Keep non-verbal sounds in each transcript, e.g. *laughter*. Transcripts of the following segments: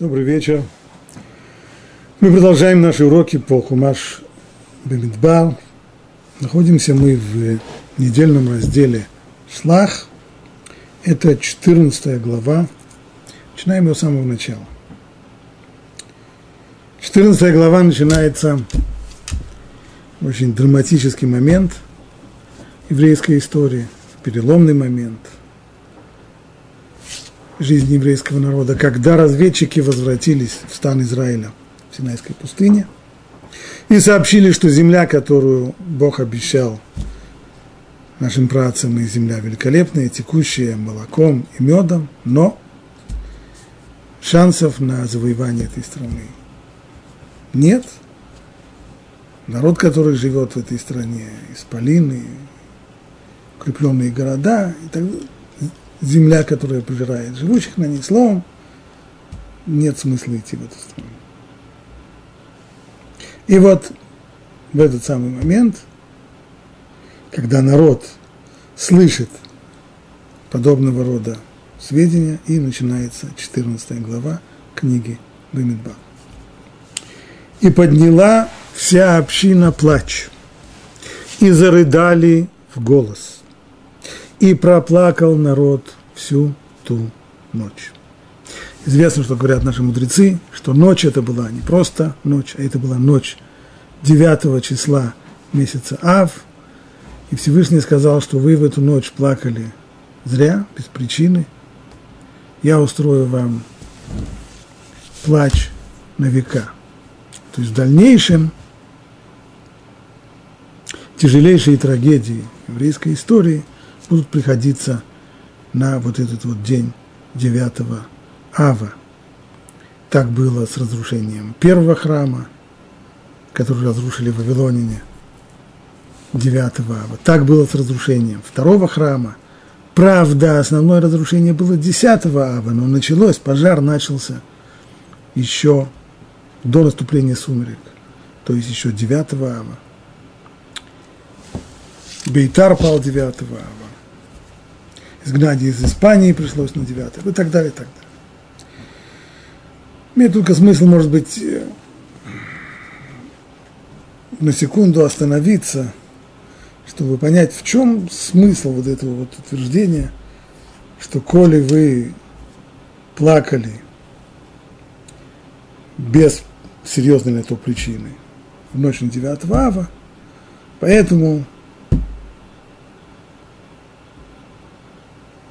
Добрый вечер. Мы продолжаем наши уроки по Хумаш Бемидбар. Находимся мы в недельном разделе Шлах. Это 14 глава. Начинаем его с самого начала. 14 глава начинается очень драматический момент еврейской истории, переломный момент – жизни еврейского народа, когда разведчики возвратились в стан Израиля в Синайской пустыне и сообщили, что земля, которую Бог обещал нашим працам, и земля великолепная, текущая молоком и медом, но шансов на завоевание этой страны нет. Народ, который живет в этой стране, исполины, укрепленные города и так далее, земля, которая пожирает живущих на ней, словом, нет смысла идти в эту страну. И вот в этот самый момент, когда народ слышит подобного рода сведения, и начинается 14 глава книги Бамидба. И подняла вся община плач, и зарыдали в голос – и проплакал народ всю ту ночь. Известно, что говорят наши мудрецы, что ночь это была не просто ночь, а это была ночь 9 числа месяца Ав. И Всевышний сказал, что вы в эту ночь плакали зря, без причины. Я устрою вам плач на века. То есть в дальнейшем тяжелейшие трагедии еврейской истории – будут приходиться на вот этот вот день 9 ава. Так было с разрушением первого храма, который разрушили в Вавилонине 9 ава. Так было с разрушением второго храма. Правда, основное разрушение было 10 ава, но началось, пожар начался еще до наступления сумерек, то есть еще 9 ава. Бейтар пал 9 ава изгнание из Испании пришлось на 9 и так далее, и так далее. Имеет только смысл, может быть, э, на секунду остановиться, чтобы понять, в чем смысл вот этого вот утверждения, что коли вы плакали без серьезной на то причины в ночь на 9 ава, поэтому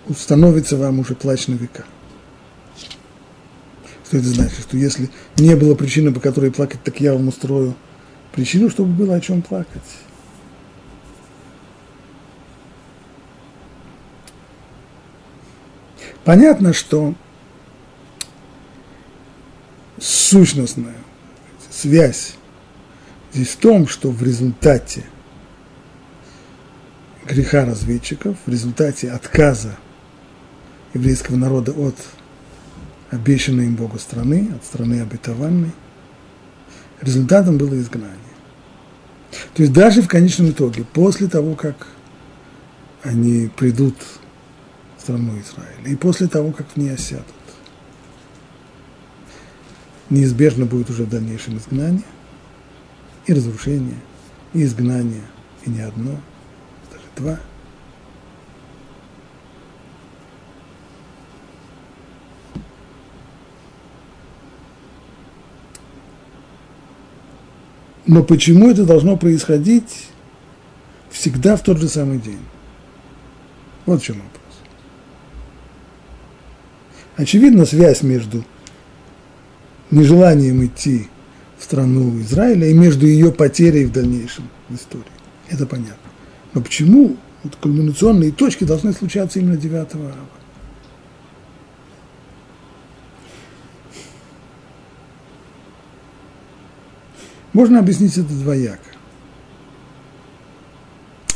установится вам уже плач на века. Что это значит? Что если не было причины, по которой плакать, так я вам устрою причину, чтобы было о чем плакать. Понятно, что сущностная связь здесь в том, что в результате греха разведчиков, в результате отказа еврейского народа от обещанной им Богу страны, от страны обетованной. Результатом было изгнание. То есть даже в конечном итоге, после того, как они придут в страну Израиля, и после того, как в ней осядут, неизбежно будет уже в дальнейшем изгнание, и разрушение, и изгнание, и не одно, даже два – Но почему это должно происходить всегда в тот же самый день? Вот в чем вопрос. Очевидно, связь между нежеланием идти в страну Израиля и между ее потерей в дальнейшем в истории. Это понятно. Но почему вот кульминационные точки должны случаться именно 9 ава? Можно объяснить это двояко.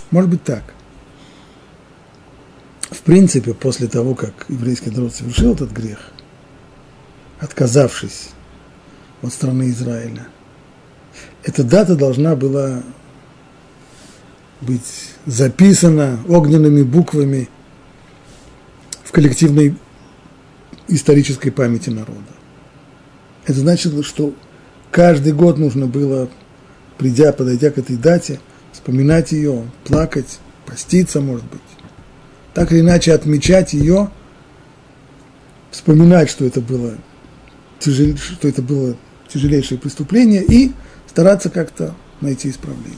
Может быть так. В принципе, после того, как еврейский народ совершил этот грех, отказавшись от страны Израиля, эта дата должна была быть записана огненными буквами в коллективной исторической памяти народа. Это значило, что каждый год нужно было, придя, подойдя к этой дате, вспоминать ее, плакать, поститься, может быть. Так или иначе отмечать ее, вспоминать, что это было, тяжел, что это было тяжелейшее преступление и стараться как-то найти исправление.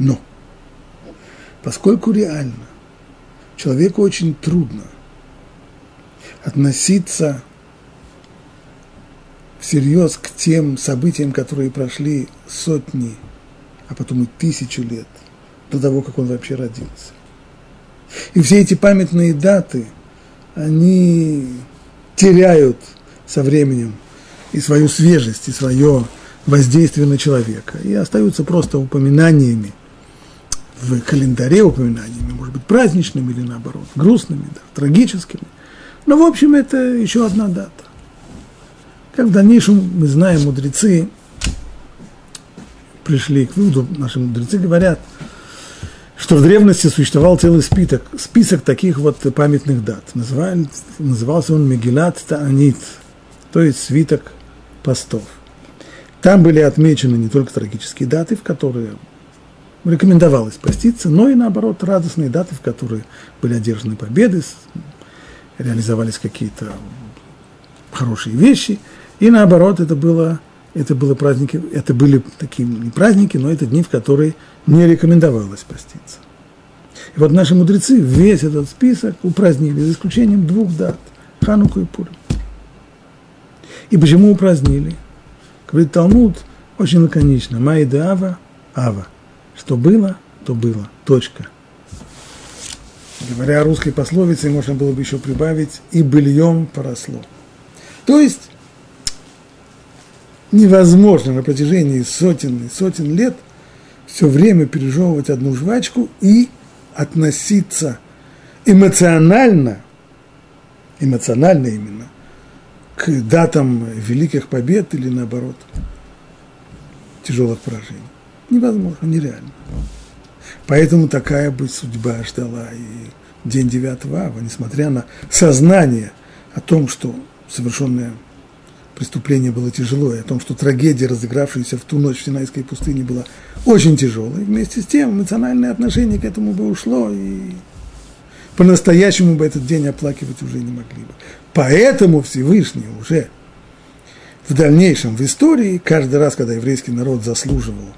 Но, поскольку реально человеку очень трудно относиться всерьез к тем событиям, которые прошли сотни, а потом и тысячу лет до того, как он вообще родился. И все эти памятные даты, они теряют со временем и свою свежесть, и свое воздействие на человека, и остаются просто упоминаниями в календаре, упоминаниями, может быть, праздничными или наоборот, грустными, да, трагическими. Но, в общем, это еще одна дата. Как в дальнейшем мы знаем, мудрецы пришли к выводу, наши мудрецы говорят, что в древности существовал целый список, список таких вот памятных дат. Называли, назывался он Мегилат Таанит, то есть свиток постов. Там были отмечены не только трагические даты, в которые рекомендовалось поститься, но и наоборот радостные даты, в которые были одержаны победы, реализовались какие-то хорошие вещи, и наоборот это было, это было праздники, это были такие не праздники, но это дни, в которые не рекомендовалось поститься. И вот наши мудрецы весь этот список упразднили, за исключением двух дат – Хануку и Пурим. И почему упразднили? Говорит Талмуд очень лаконично. Майда Ава – Ава. Что было, то было. Точка. Говоря русской пословицей, можно было бы еще прибавить «и быльем поросло». То есть невозможно на протяжении сотен и сотен лет все время пережевывать одну жвачку и относиться эмоционально, эмоционально именно, к датам великих побед или наоборот тяжелых поражений. Невозможно, нереально. Поэтому такая бы судьба ждала и день 9 ава, несмотря на сознание о том, что совершенное преступление было тяжелое, о том, что трагедия, разыгравшаяся в ту ночь в Синайской пустыне, была очень тяжелой. Вместе с тем эмоциональное отношение к этому бы ушло, и по-настоящему бы этот день оплакивать уже не могли бы. Поэтому Всевышний уже в дальнейшем в истории, каждый раз, когда еврейский народ заслуживал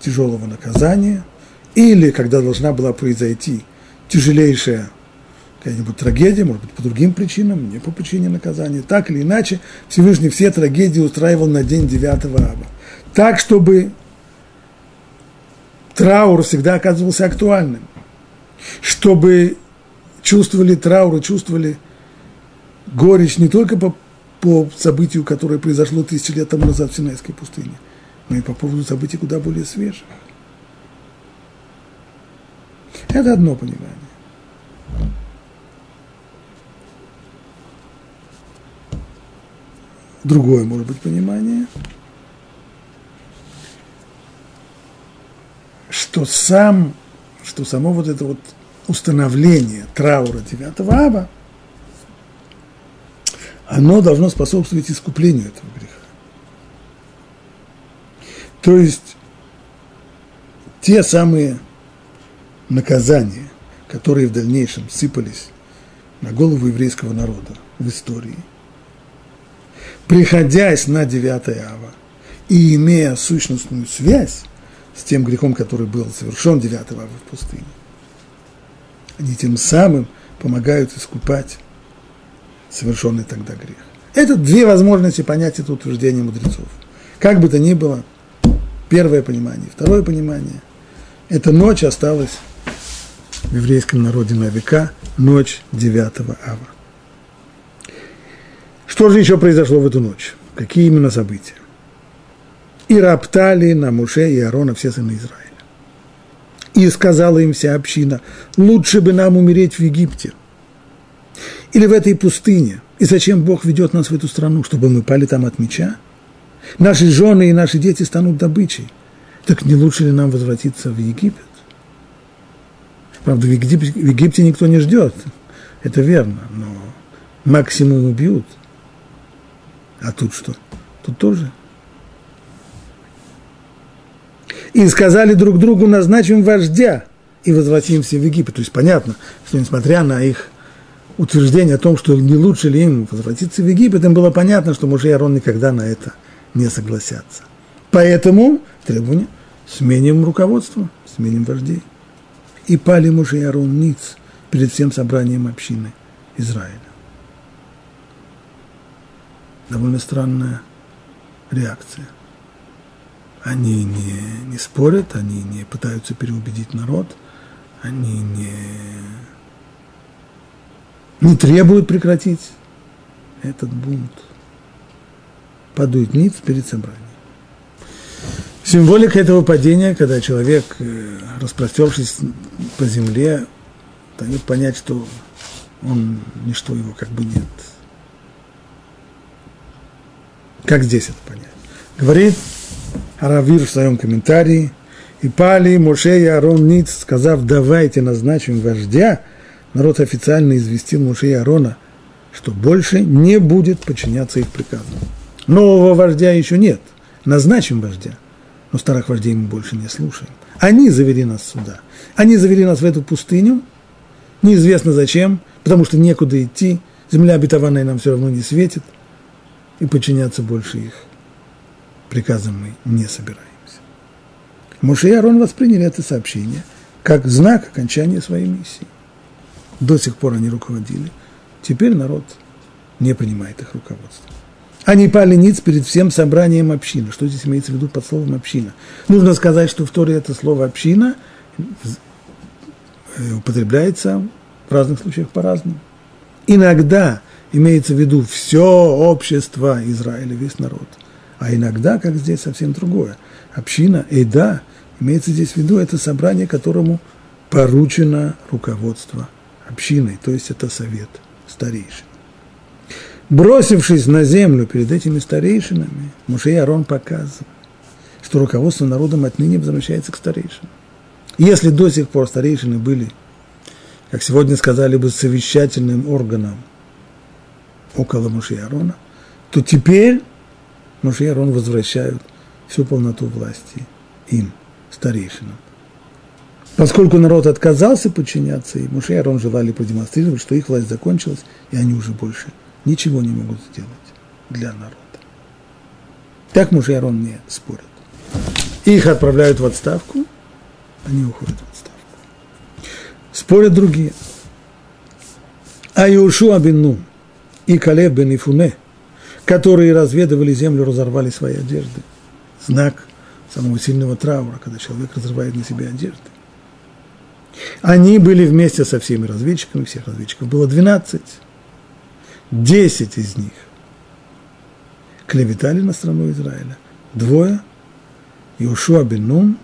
тяжелого наказания, или когда должна была произойти тяжелейшая какая-нибудь трагедия, может быть, по другим причинам, не по причине наказания, так или иначе, Всевышний все трагедии устраивал на день 9 аба. Так, чтобы траур всегда оказывался актуальным, чтобы чувствовали траур, чувствовали горечь не только по, по событию, которое произошло тысячи лет тому назад в Синайской пустыне, но и по поводу событий куда более свежих. Это одно понимание. Другое, может быть, понимание, что сам, что само вот это вот установление траура 9 аба, оно должно способствовать искуплению этого греха. То есть те самые наказания, которые в дальнейшем сыпались на голову еврейского народа в истории, приходясь на 9 ава и имея сущностную связь с тем грехом, который был совершен 9 ава в пустыне, они тем самым помогают искупать совершенный тогда грех. Это две возможности понять это утверждение мудрецов. Как бы то ни было, первое понимание. Второе понимание – эта ночь осталась в еврейском народе на века, ночь 9 ава. Что же еще произошло в эту ночь? Какие именно события? И роптали на Муше и Аарона все сыны Израиля. И сказала им вся община, лучше бы нам умереть в Египте или в этой пустыне. И зачем Бог ведет нас в эту страну, чтобы мы пали там от меча? Наши жены и наши дети станут добычей. Так не лучше ли нам возвратиться в Египет? Правда, в Египте, в Египте никто не ждет, это верно, но максимум убьют. А тут что? Тут тоже. И сказали друг другу, назначим вождя и возвратимся в Египет. То есть понятно, что несмотря на их утверждение о том, что не лучше ли им возвратиться в Египет, им было понятно, что Муж и Арон никогда на это не согласятся. Поэтому требование – сменим руководство, сменим вождей. И пали Муж и Арон ниц перед всем собранием общины Израиля. Довольно странная реакция. Они не, не спорят, они не пытаются переубедить народ, они не, не требуют прекратить этот бунт. Падают ниц перед собранием. Символика этого падения, когда человек, э, распростершись по земле, дает понять, что он, ничто его как бы нет. Как здесь это понять? Говорит Аравир в своем комментарии, и пали Моше и Аарон Ниц, сказав, давайте назначим вождя, народ официально известил Моше и Аарона, что больше не будет подчиняться их приказам. Нового вождя еще нет, назначим вождя, но старых вождей мы больше не слушаем. Они завели нас сюда, они завели нас в эту пустыню, неизвестно зачем, потому что некуда идти, земля обетованная нам все равно не светит, и подчиняться больше их приказам мы не собираемся. Моше и Арон восприняли это сообщение как знак окончания своей миссии. До сих пор они руководили, теперь народ не принимает их руководство. Они пали ниц перед всем собранием общины. Что здесь имеется в виду под словом община? Нужно сказать, что в Торе это слово община э, употребляется в разных случаях по-разному. Иногда имеется в виду все общество Израиля, весь народ. А иногда, как здесь, совсем другое. Община, и имеется здесь в виду, это собрание, которому поручено руководство общиной, то есть это совет старейшин. Бросившись на землю перед этими старейшинами, Муше и Арон показывают, что руководство народом отныне возвращается к старейшинам. Если до сих пор старейшины были, как сегодня сказали бы, совещательным органом около Муше и Арона, то теперь Муше и Арон возвращают всю полноту власти им, старейшинам. Поскольку народ отказался подчиняться им, Муше и желали продемонстрировать, что их власть закончилась, и они уже больше ничего не могут сделать для народа. Так Муше и Арон не спорят. Их отправляют в отставку, они уходят в отставку. Спорят другие. А Иошуа бен Нун и Калеб бен Ифуне, которые разведывали землю, разорвали свои одежды. Знак самого сильного траура, когда человек разрывает на себе одежды. Они были вместе со всеми разведчиками, всех разведчиков было 12. 10 из них клеветали на страну Израиля. Двое, Иошуа бен Нун,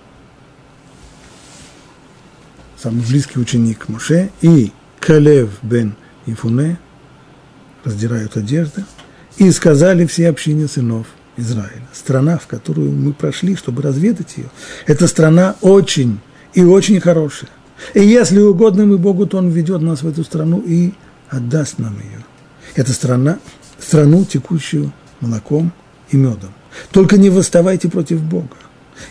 самый близкий ученик Моше, и Калев бен Ифуне, раздирают одежды, и сказали все общине сынов Израиля. Страна, в которую мы прошли, чтобы разведать ее, это страна очень и очень хорошая. И если угодно мы Богу, то Он ведет нас в эту страну и отдаст нам ее. Это страна, страну, текущую молоком и медом. Только не восставайте против Бога.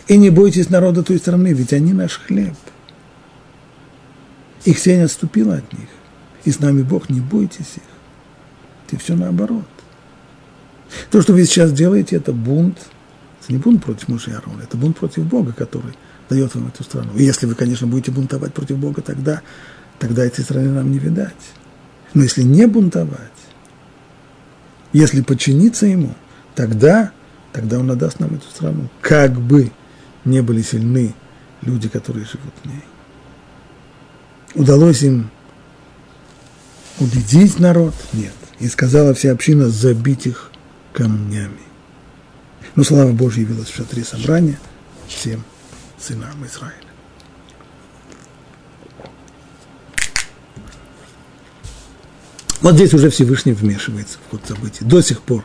И не бойтесь народа той страны, ведь они наш хлеб. Их сень отступила от них. И с нами Бог, не бойтесь их. И все наоборот. То, что вы сейчас делаете, это бунт. Это не бунт против Муши и Аарона, это бунт против Бога, который дает вам эту страну. И если вы, конечно, будете бунтовать против Бога, тогда, тогда этой страны нам не видать. Но если не бунтовать, если подчиниться Ему, тогда, тогда Он отдаст нам эту страну. Как бы не были сильны люди, которые живут в ней. Удалось им убедить народ? Нет. И сказала вся община забить их камнями. Но слава Божья явилась в шатре собрания всем сынам Израиля. Вот здесь уже Всевышний вмешивается в ход событий. До сих пор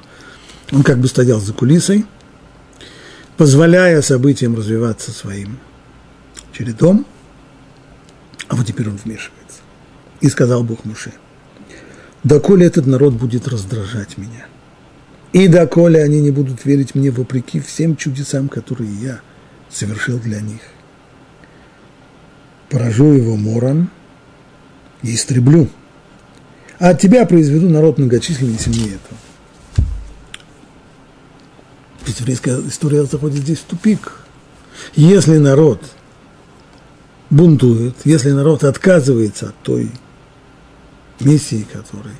он как бы стоял за кулисой, позволяя событиям развиваться своим чередом, а вот теперь он вмешивается. И сказал Бог Муше – доколе этот народ будет раздражать меня. И доколе они не будут верить мне вопреки всем чудесам, которые я совершил для них. Поражу его мором и истреблю. А от тебя произведу народ многочисленный сильнее этого. Ведь еврейская история заходит здесь в тупик. Если народ бунтует, если народ отказывается от той миссии, которой,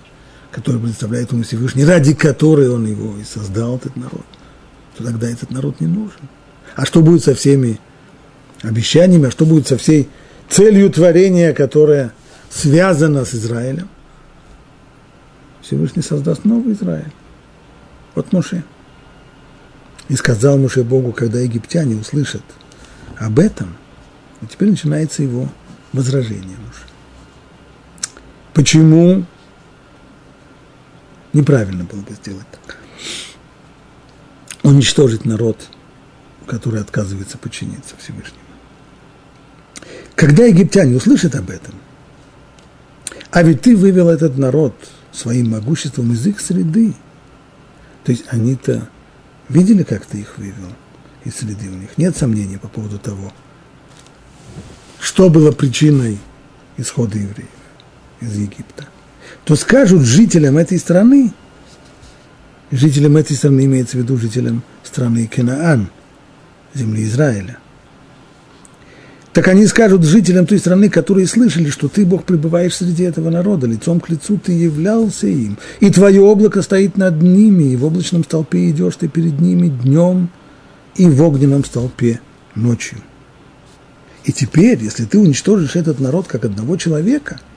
которую представляет ему Всевышний, ради которой он его и создал, этот народ, то тогда этот народ не нужен. А что будет со всеми обещаниями, а что будет со всей целью творения, которая связана с Израилем? Всевышний создаст новый Израиль. Вот Моше. И сказал Моше Богу, когда египтяне услышат об этом, теперь начинается его возражение Моше. Почему неправильно было бы сделать так? Уничтожить народ, который отказывается подчиниться Всевышнему. Когда египтяне услышат об этом, а ведь ты вывел этот народ своим могуществом из их среды, то есть они-то видели, как ты их вывел из среды, у них нет сомнений по поводу того, что было причиной исхода евреев из Египта, то скажут жителям этой страны, жителям этой страны имеется в виду жителям страны Кенаан, земли Израиля. Так они скажут жителям той страны, которые слышали, что ты, Бог, пребываешь среди этого народа, лицом к лицу ты являлся им, и твое облако стоит над ними, и в облачном столпе идешь ты перед ними днем, и в огненном столпе ночью. И теперь, если ты уничтожишь этот народ как одного человека –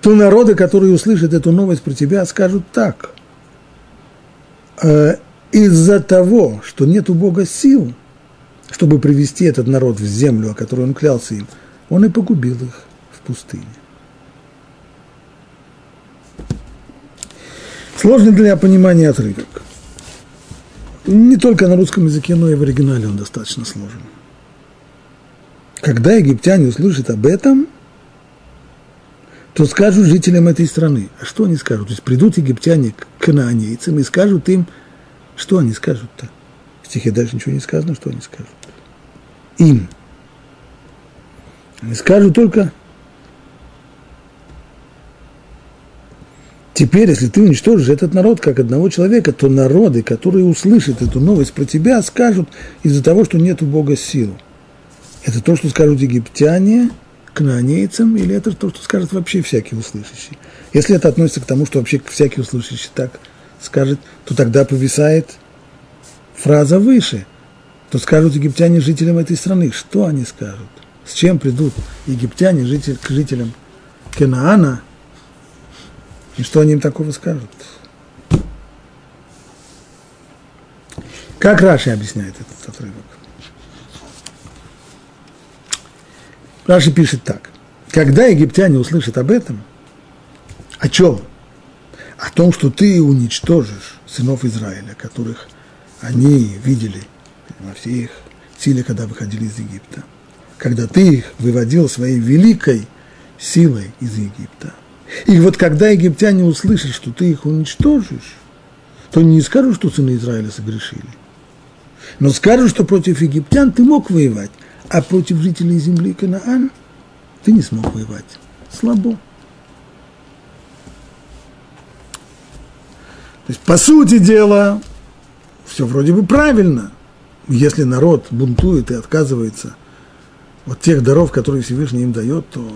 то народы, которые услышат эту новость про тебя, скажут так. «Э, из-за того, что нет у Бога сил, чтобы привести этот народ в землю, о которой он клялся им, он и погубил их в пустыне. Сложный для понимания отрывок. Не только на русском языке, но и в оригинале он достаточно сложен. Когда египтяне услышат об этом – то скажут жителям этой страны. А что они скажут? То есть придут египтяне к кананейцам и скажут им, что они скажут-то? В стихе дальше ничего не сказано, что они скажут. Им. Они скажут только, теперь, если ты уничтожишь этот народ как одного человека, то народы, которые услышат эту новость про тебя, скажут из-за того, что нет у Бога сил. Это то, что скажут египтяне – кнаанейцам, или это то, что скажет вообще всякий услышащий. Если это относится к тому, что вообще всякий услышащий так скажет, то тогда повисает фраза выше. То скажут египтяне жителям этой страны. Что они скажут? С чем придут египтяне житель, к жителям Кенаана? И что они им такого скажут? Как Раши объясняет этот отрывок? Раши пишет так. Когда египтяне услышат об этом, о чем? О том, что ты уничтожишь сынов Израиля, которых они видели во всей их силе, когда выходили из Египта. Когда ты их выводил своей великой силой из Египта. И вот когда египтяне услышат, что ты их уничтожишь, то не скажут, что сыны Израиля согрешили. Но скажут, что против египтян ты мог воевать, а против жителей земли Канаан ты не смог воевать. Слабо. То есть, по сути дела, все вроде бы правильно. Если народ бунтует и отказывается от тех даров, которые Всевышний им дает, то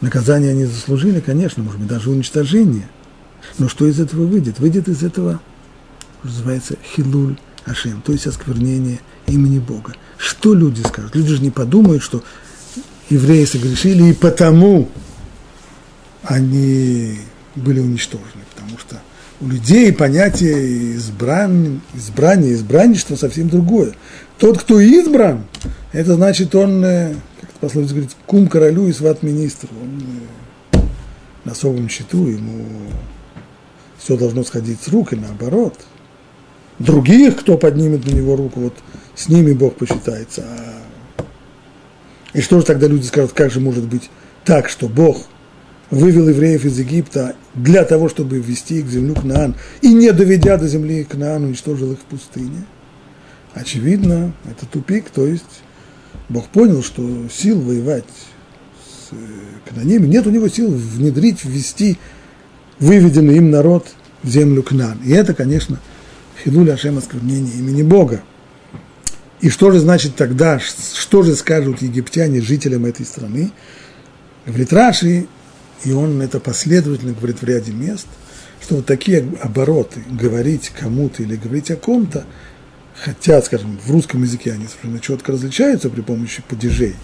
наказание они заслужили, конечно, может быть, даже уничтожение. Но что из этого выйдет? Выйдет из этого, называется, хилуль Ашем, то есть осквернение имени Бога. Что люди скажут? Люди же не подумают, что евреи согрешили, и потому они были уничтожены, потому что у людей понятие избран, избрания, избранничества совсем другое. Тот, кто избран, это значит, он, э, как пословица говорит, кум королю и сват министру. Он э, на особом счету, ему все должно сходить с рук и наоборот – других, кто поднимет на него руку, вот с ними Бог посчитается. И что же тогда люди скажут, как же может быть так, что Бог вывел евреев из Египта для того, чтобы ввести их в землю Кнаан, и не доведя до земли Кнаан, уничтожил их в пустыне. Очевидно, это тупик, то есть Бог понял, что сил воевать с э, Кнааними, нет у него сил внедрить, ввести выведенный им народ в землю Кнаан. И это, конечно, Хилуля Ашем осквернение имени Бога. И что же значит тогда, что же скажут египтяне жителям этой страны? Говорит Раши, и он это последовательно говорит в ряде мест, что вот такие обороты, говорить кому-то или говорить о ком-то, хотя, скажем, в русском языке они совершенно четко различаются при помощи падежей,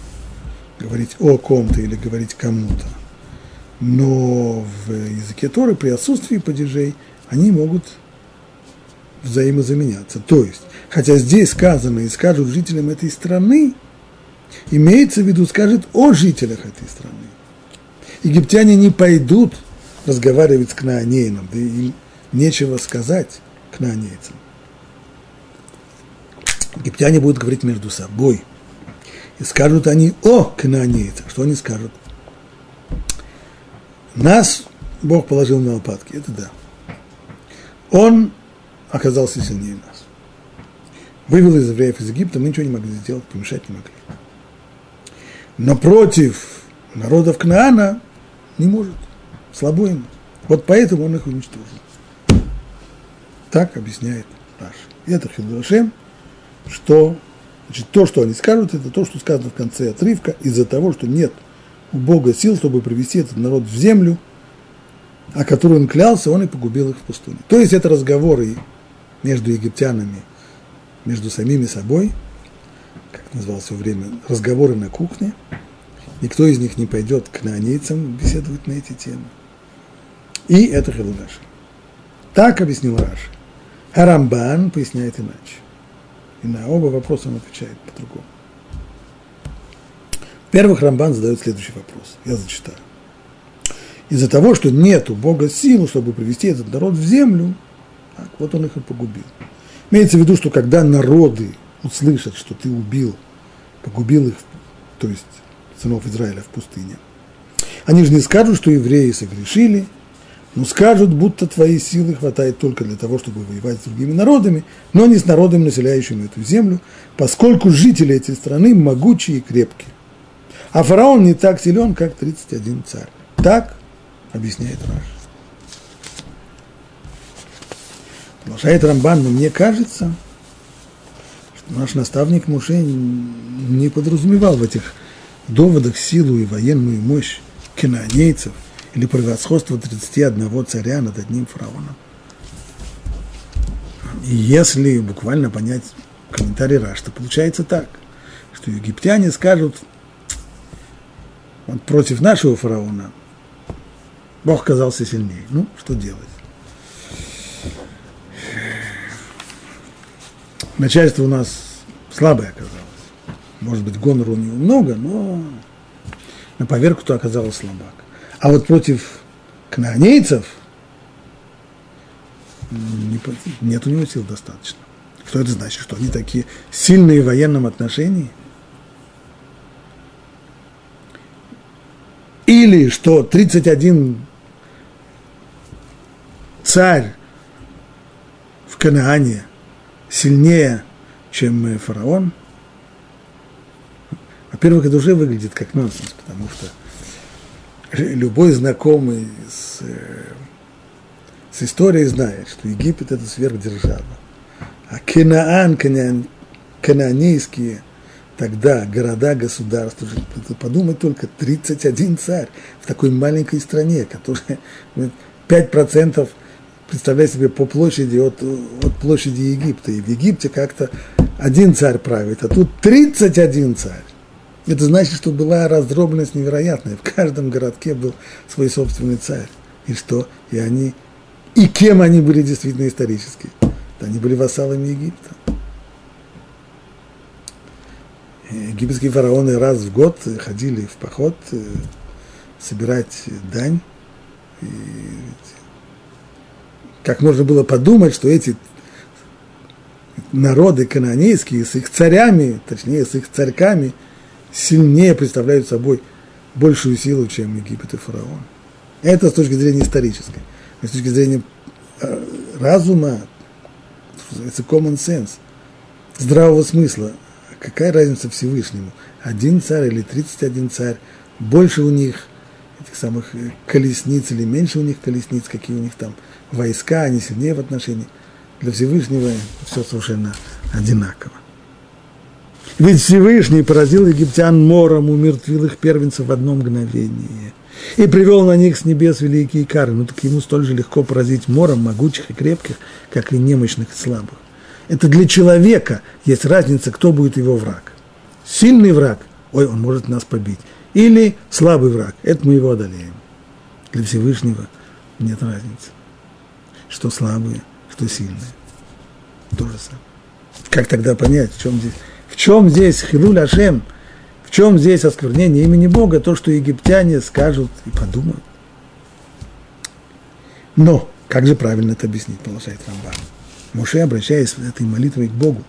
говорить о ком-то или говорить кому-то, но в языке Торы при отсутствии падежей они могут взаимозаменяться. То есть, хотя здесь сказано и скажут жителям этой страны, имеется в виду, скажет о жителях этой страны. Египтяне не пойдут разговаривать с кнаанеином, да им нечего сказать кнаанейцам. Египтяне будут говорить между собой. И скажут они о кнаанейцах. Что они скажут? Нас Бог положил на лопатки, это да. Он оказался сильнее нас. Вывел из евреев из Египта, мы ничего не могли сделать, помешать не могли. Но против народов Кнаана не может. Слабо ему. Вот поэтому он их уничтожил. Так объясняет Раш. И это Хилдашем, что значит, то, что они скажут, это то, что сказано в конце отрывка, из-за того, что нет у Бога сил, чтобы привести этот народ в землю, о которой он клялся, он и погубил их в пустыне. То есть это разговоры между египтянами, между самими собой, как называлось все время, разговоры на кухне. Никто из них не пойдет к наанейцам беседовать на эти темы. И это Хилудаш. Так объяснил Раш. Харамбан поясняет иначе. И на оба вопроса он отвечает по-другому. Во-первых, Рамбан задает следующий вопрос. Я зачитаю. Из-за того, что нет у Бога силы, чтобы привести этот народ в землю, так, вот он их и погубил. Имеется в виду, что когда народы услышат, что ты убил, погубил их, то есть сынов Израиля в пустыне, они же не скажут, что евреи согрешили, но скажут, будто твоей силы хватает только для того, чтобы воевать с другими народами, но не с народами, населяющими эту землю, поскольку жители этой страны могучие и крепкие. А фараон не так силен, как 31 царь. Так объясняет Раш. Продолжает Рамбан, но мне кажется, что наш наставник Муше не подразумевал в этих доводах силу и военную мощь киноанейцев или превосходство 31 царя над одним фараоном. И если буквально понять комментарий Раш, то получается так, что египтяне скажут, вот против нашего фараона Бог казался сильнее. Ну, что делать? Начальство у нас слабое оказалось. Может быть, гонора у него много, но на поверку-то оказалось слабак. А вот против кнаанейцев нет у него сил достаточно. Что это значит? Что они такие сильные в военном отношении? Или что 31 царь в Канаане – сильнее, чем фараон, во-первых, это уже выглядит как нонсенс, потому что любой знакомый с, э, с историей знает, что Египет – это сверхдержава. А Кенаан, кананейские тогда города, государства, подумать только, 31 царь в такой маленькой стране, которая 5% представляй себе, по площади от, от площади Египта. И в Египте как-то один царь правит, а тут 31 царь. Это значит, что была раздробленность невероятная. В каждом городке был свой собственный царь. И что? И они... И кем они были действительно исторически? Они были вассалами Египта. Египетские фараоны раз в год ходили в поход э, собирать дань. И как можно было подумать, что эти народы канонейские с их царями, точнее, с их царьками, сильнее представляют собой большую силу, чем Египет и фараон. Это с точки зрения исторической. С точки зрения э, разума, это common sense, здравого смысла. Какая разница Всевышнему? Один царь или 31 царь? Больше у них этих самых э, колесниц или меньше у них колесниц, какие у них там войска, они сильнее в отношении. Для Всевышнего все совершенно одинаково. Ведь Всевышний поразил египтян мором, умертвил их первенцев в одно мгновение. И привел на них с небес великие кары. Ну так ему столь же легко поразить мором могучих и крепких, как и немощных и слабых. Это для человека есть разница, кто будет его враг. Сильный враг, ой, он может нас побить. Или слабый враг, это мы его одолеем. Для Всевышнего нет разницы. Что слабые, что сильные. То же самое. Как тогда понять, в чем здесь, в чем здесь хилуль Ашем, в чем здесь осквернение имени Бога, то, что египтяне скажут и подумают. Но, как же правильно это объяснить, продолжает Рамбан? Моше, обращаясь с этой молитвой к Богу,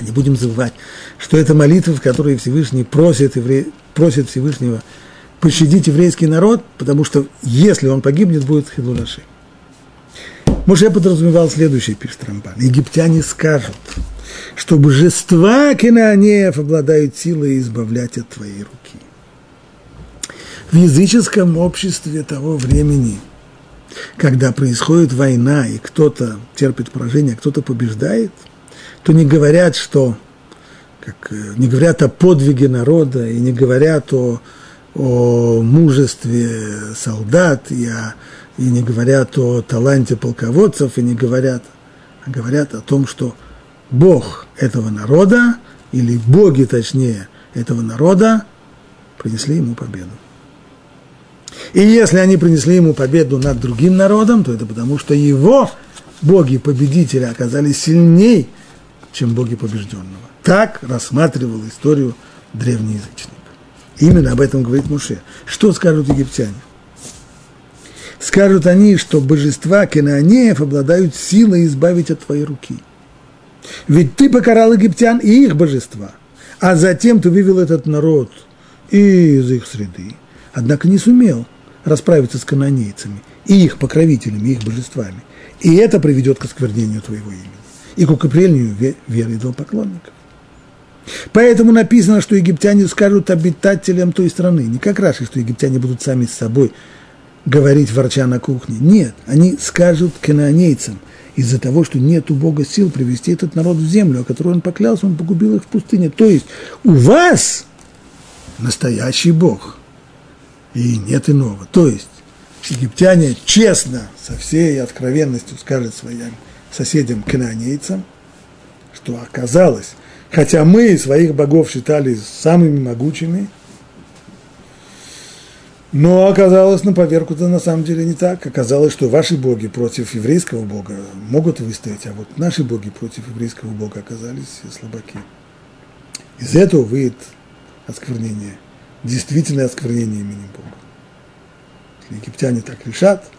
не будем забывать, что это молитва, в которой Всевышний просит, евре... просит Всевышнего пощадить еврейский народ, потому что если он погибнет, будет хилулаши. Моше подразумевал следующее, пишет Рамбан. Египтяне скажут, что божества кинанеев обладают силой избавлять от твоей руки. В языческом обществе того времени – когда происходит война, и кто-то терпит поражение, а кто-то побеждает, то не говорят, что как, э, не говорят о подвиге народа и не говорят о, о мужестве солдат и, о, и не говорят о таланте полководцев и не говорят, а говорят о том, что Бог этого народа или боги, точнее, этого народа принесли ему победу. И если они принесли ему победу над другим народом, то это потому, что его боги-победители оказались сильнее, чем боги побежденного. Так рассматривал историю древний язычник. Именно об этом говорит Муше. Что скажут египтяне? Скажут они, что божества Кенаанеев обладают силой избавить от твоей руки. Ведь ты покарал египтян и их божества, а затем ты вывел этот народ из их среды, однако не сумел расправиться с канонейцами, и их покровителями, их божествами. И это приведет к осквернению твоего имени и к укреплению веры идолопоклонников. Поэтому написано, что египтяне скажут обитателям той страны. Не как Раши, что египтяне будут сами с собой говорить, ворча на кухне. Нет, они скажут канонейцам из-за того, что нет у Бога сил привести этот народ в землю, о которой он поклялся, он погубил их в пустыне. То есть у вас настоящий Бог – и нет иного. То есть египтяне честно, со всей откровенностью скажут своим соседям канонейцам, что оказалось, хотя мы своих богов считали самыми могучими, но оказалось на поверку-то на самом деле не так. Оказалось, что ваши боги против еврейского бога могут выстоять, а вот наши боги против еврейского бога оказались слабаки. Из этого выйдет осквернение действительное осквернение именем Бога. Если египтяне так решат,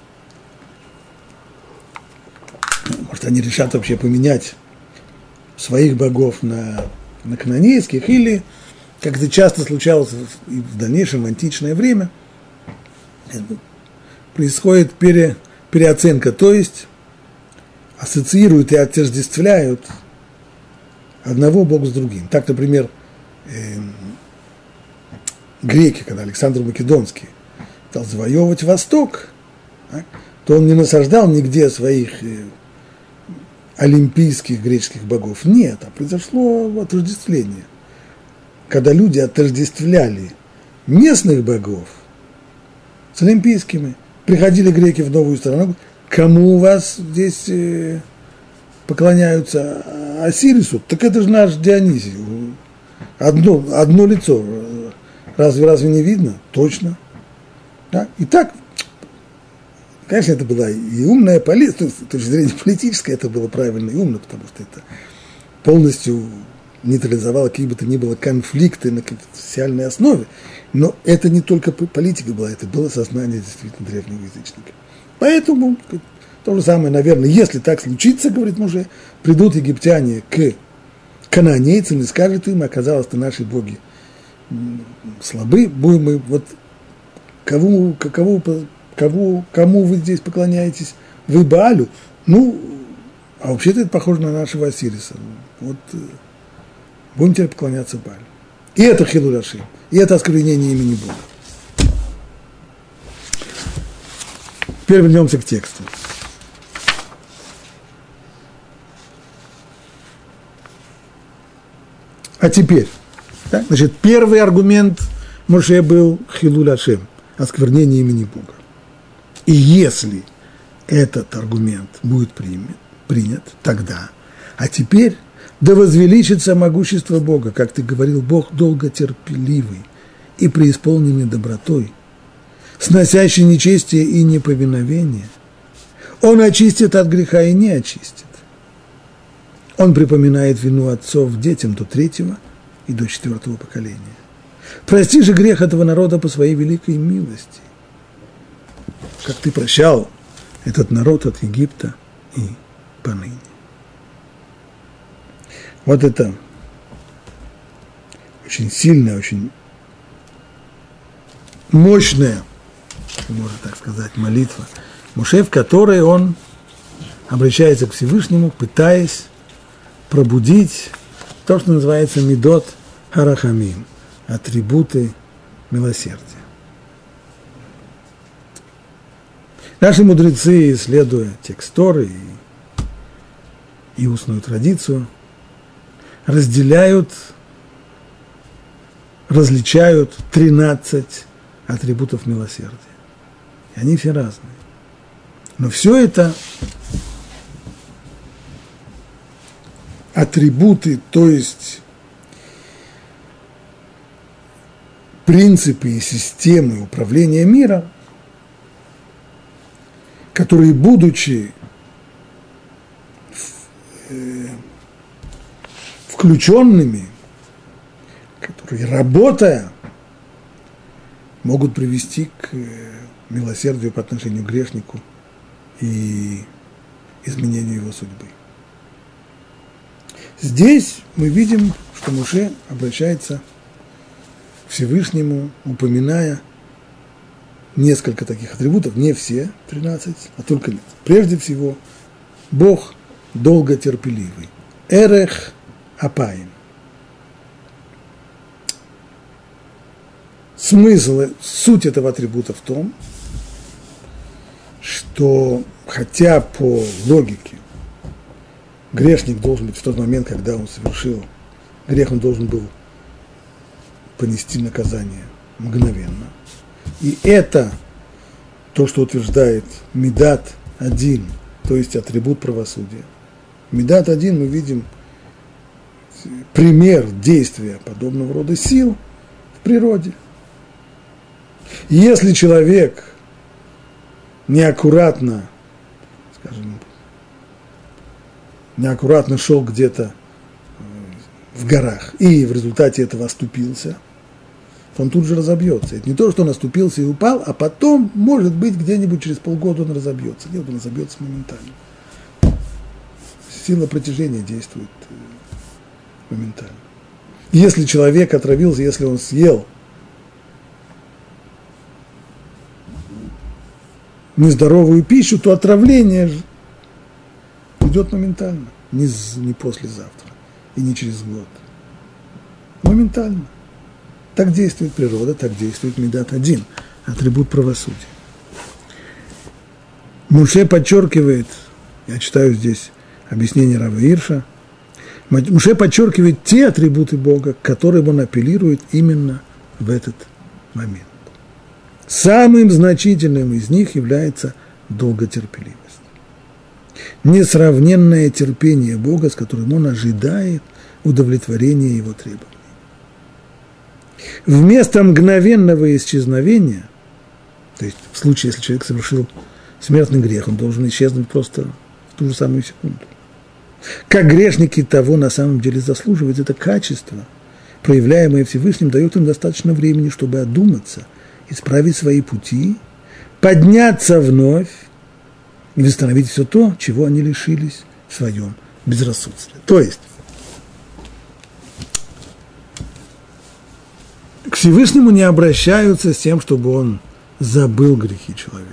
может, они решат вообще поменять своих богов на, на канонейских, или, как это часто случалось в, в дальнейшем в античное время, происходит пере, переоценка, то есть ассоциируют и отождествляют одного бога с другим. Так, например, э, греки, когда Александр Македонский стал завоевывать Восток, так, то он не насаждал нигде своих э, олимпийских греческих богов. Нет, а произошло отождествление. Когда люди отождествляли местных богов с олимпийскими, приходили греки в новую страну, кому у вас здесь э, поклоняются Осирису, так это же наш Дионисий. Одно, одно лицо Разве, разве не видно? Точно. Да? И так, конечно, это была и умная политика, с точки зрения политической это было правильно и умно, потому что это полностью нейтрализовало какие бы то ни было конфликты на конфессиональной основе. Но это не только политика была, это было сознание действительно древнего язычника. Поэтому то же самое, наверное, если так случится, говорит Муже, придут египтяне к канонейцам и скажут им, оказалось-то наши боги слабы, будем мы вот кого, каково, кого, кому вы здесь поклоняетесь? Вы Баалю? Ну, а вообще-то это похоже на нашего Осириса. Вот э, будем теперь поклоняться Баалю. И это Хилуляши, и это осквернение имени Бога. Теперь вернемся к тексту. А теперь, так, значит, первый аргумент Моше был Хилуль осквернение имени Бога. И если этот аргумент будет принят, принят, тогда, а теперь да возвеличится могущество Бога, как ты говорил, Бог долготерпеливый и преисполненный добротой, сносящий нечестие и неповиновение. Он очистит от греха и не очистит. Он припоминает вину отцов детям до третьего и до четвертого поколения. Прости же грех этого народа по своей великой милости, как ты прощал этот народ от Египта и поныне. Вот это очень сильная, очень мощная, можно так сказать, молитва Муше, в которой он обращается к Всевышнему, пытаясь пробудить то, что называется медот харахамим, атрибуты милосердия. Наши мудрецы, исследуя текст Торы и, и устную традицию, разделяют, различают 13 атрибутов милосердия. И они все разные. Но все это атрибуты, то есть принципы и системы управления миром, которые, будучи э, включенными, которые, работая, могут привести к э, милосердию по отношению к грешнику и изменению его судьбы. Здесь мы видим, что Муше обращается к Всевышнему, упоминая несколько таких атрибутов, не все 13, а только прежде всего Бог долготерпеливый. Эрех апаим. Смысл, суть этого атрибута в том, что хотя по логике грешник должен быть в тот момент, когда он совершил грех, он должен был понести наказание мгновенно. И это то, что утверждает Медат один, то есть атрибут правосудия. Медат один мы видим пример действия подобного рода сил в природе. Если человек неаккуратно, скажем, неаккуратно шел где-то э, в горах и в результате этого оступился, то он тут же разобьется. Это не то, что он оступился и упал, а потом, может быть, где-нибудь через полгода он разобьется. Нет, он разобьется моментально. Сила протяжения действует э, моментально. Если человек отравился, если он съел нездоровую пищу, то отравление идет моментально, не, не послезавтра и не через год. Моментально. Так действует природа, так действует Медат один, атрибут правосудия. Муше подчеркивает, я читаю здесь объяснение Рава Ирша, Муше подчеркивает те атрибуты Бога, к которым он апеллирует именно в этот момент. Самым значительным из них является долготерпеливость несравненное терпение Бога, с которым он ожидает удовлетворения его требований. Вместо мгновенного исчезновения, то есть в случае, если человек совершил смертный грех, он должен исчезнуть просто в ту же самую секунду. Как грешники того на самом деле заслуживают, это качество, проявляемое Всевышним, дает им достаточно времени, чтобы одуматься, исправить свои пути, подняться вновь и восстановить все то, чего они лишились в своем безрассудстве. То есть, к Всевышнему не обращаются с тем, чтобы он забыл грехи человека.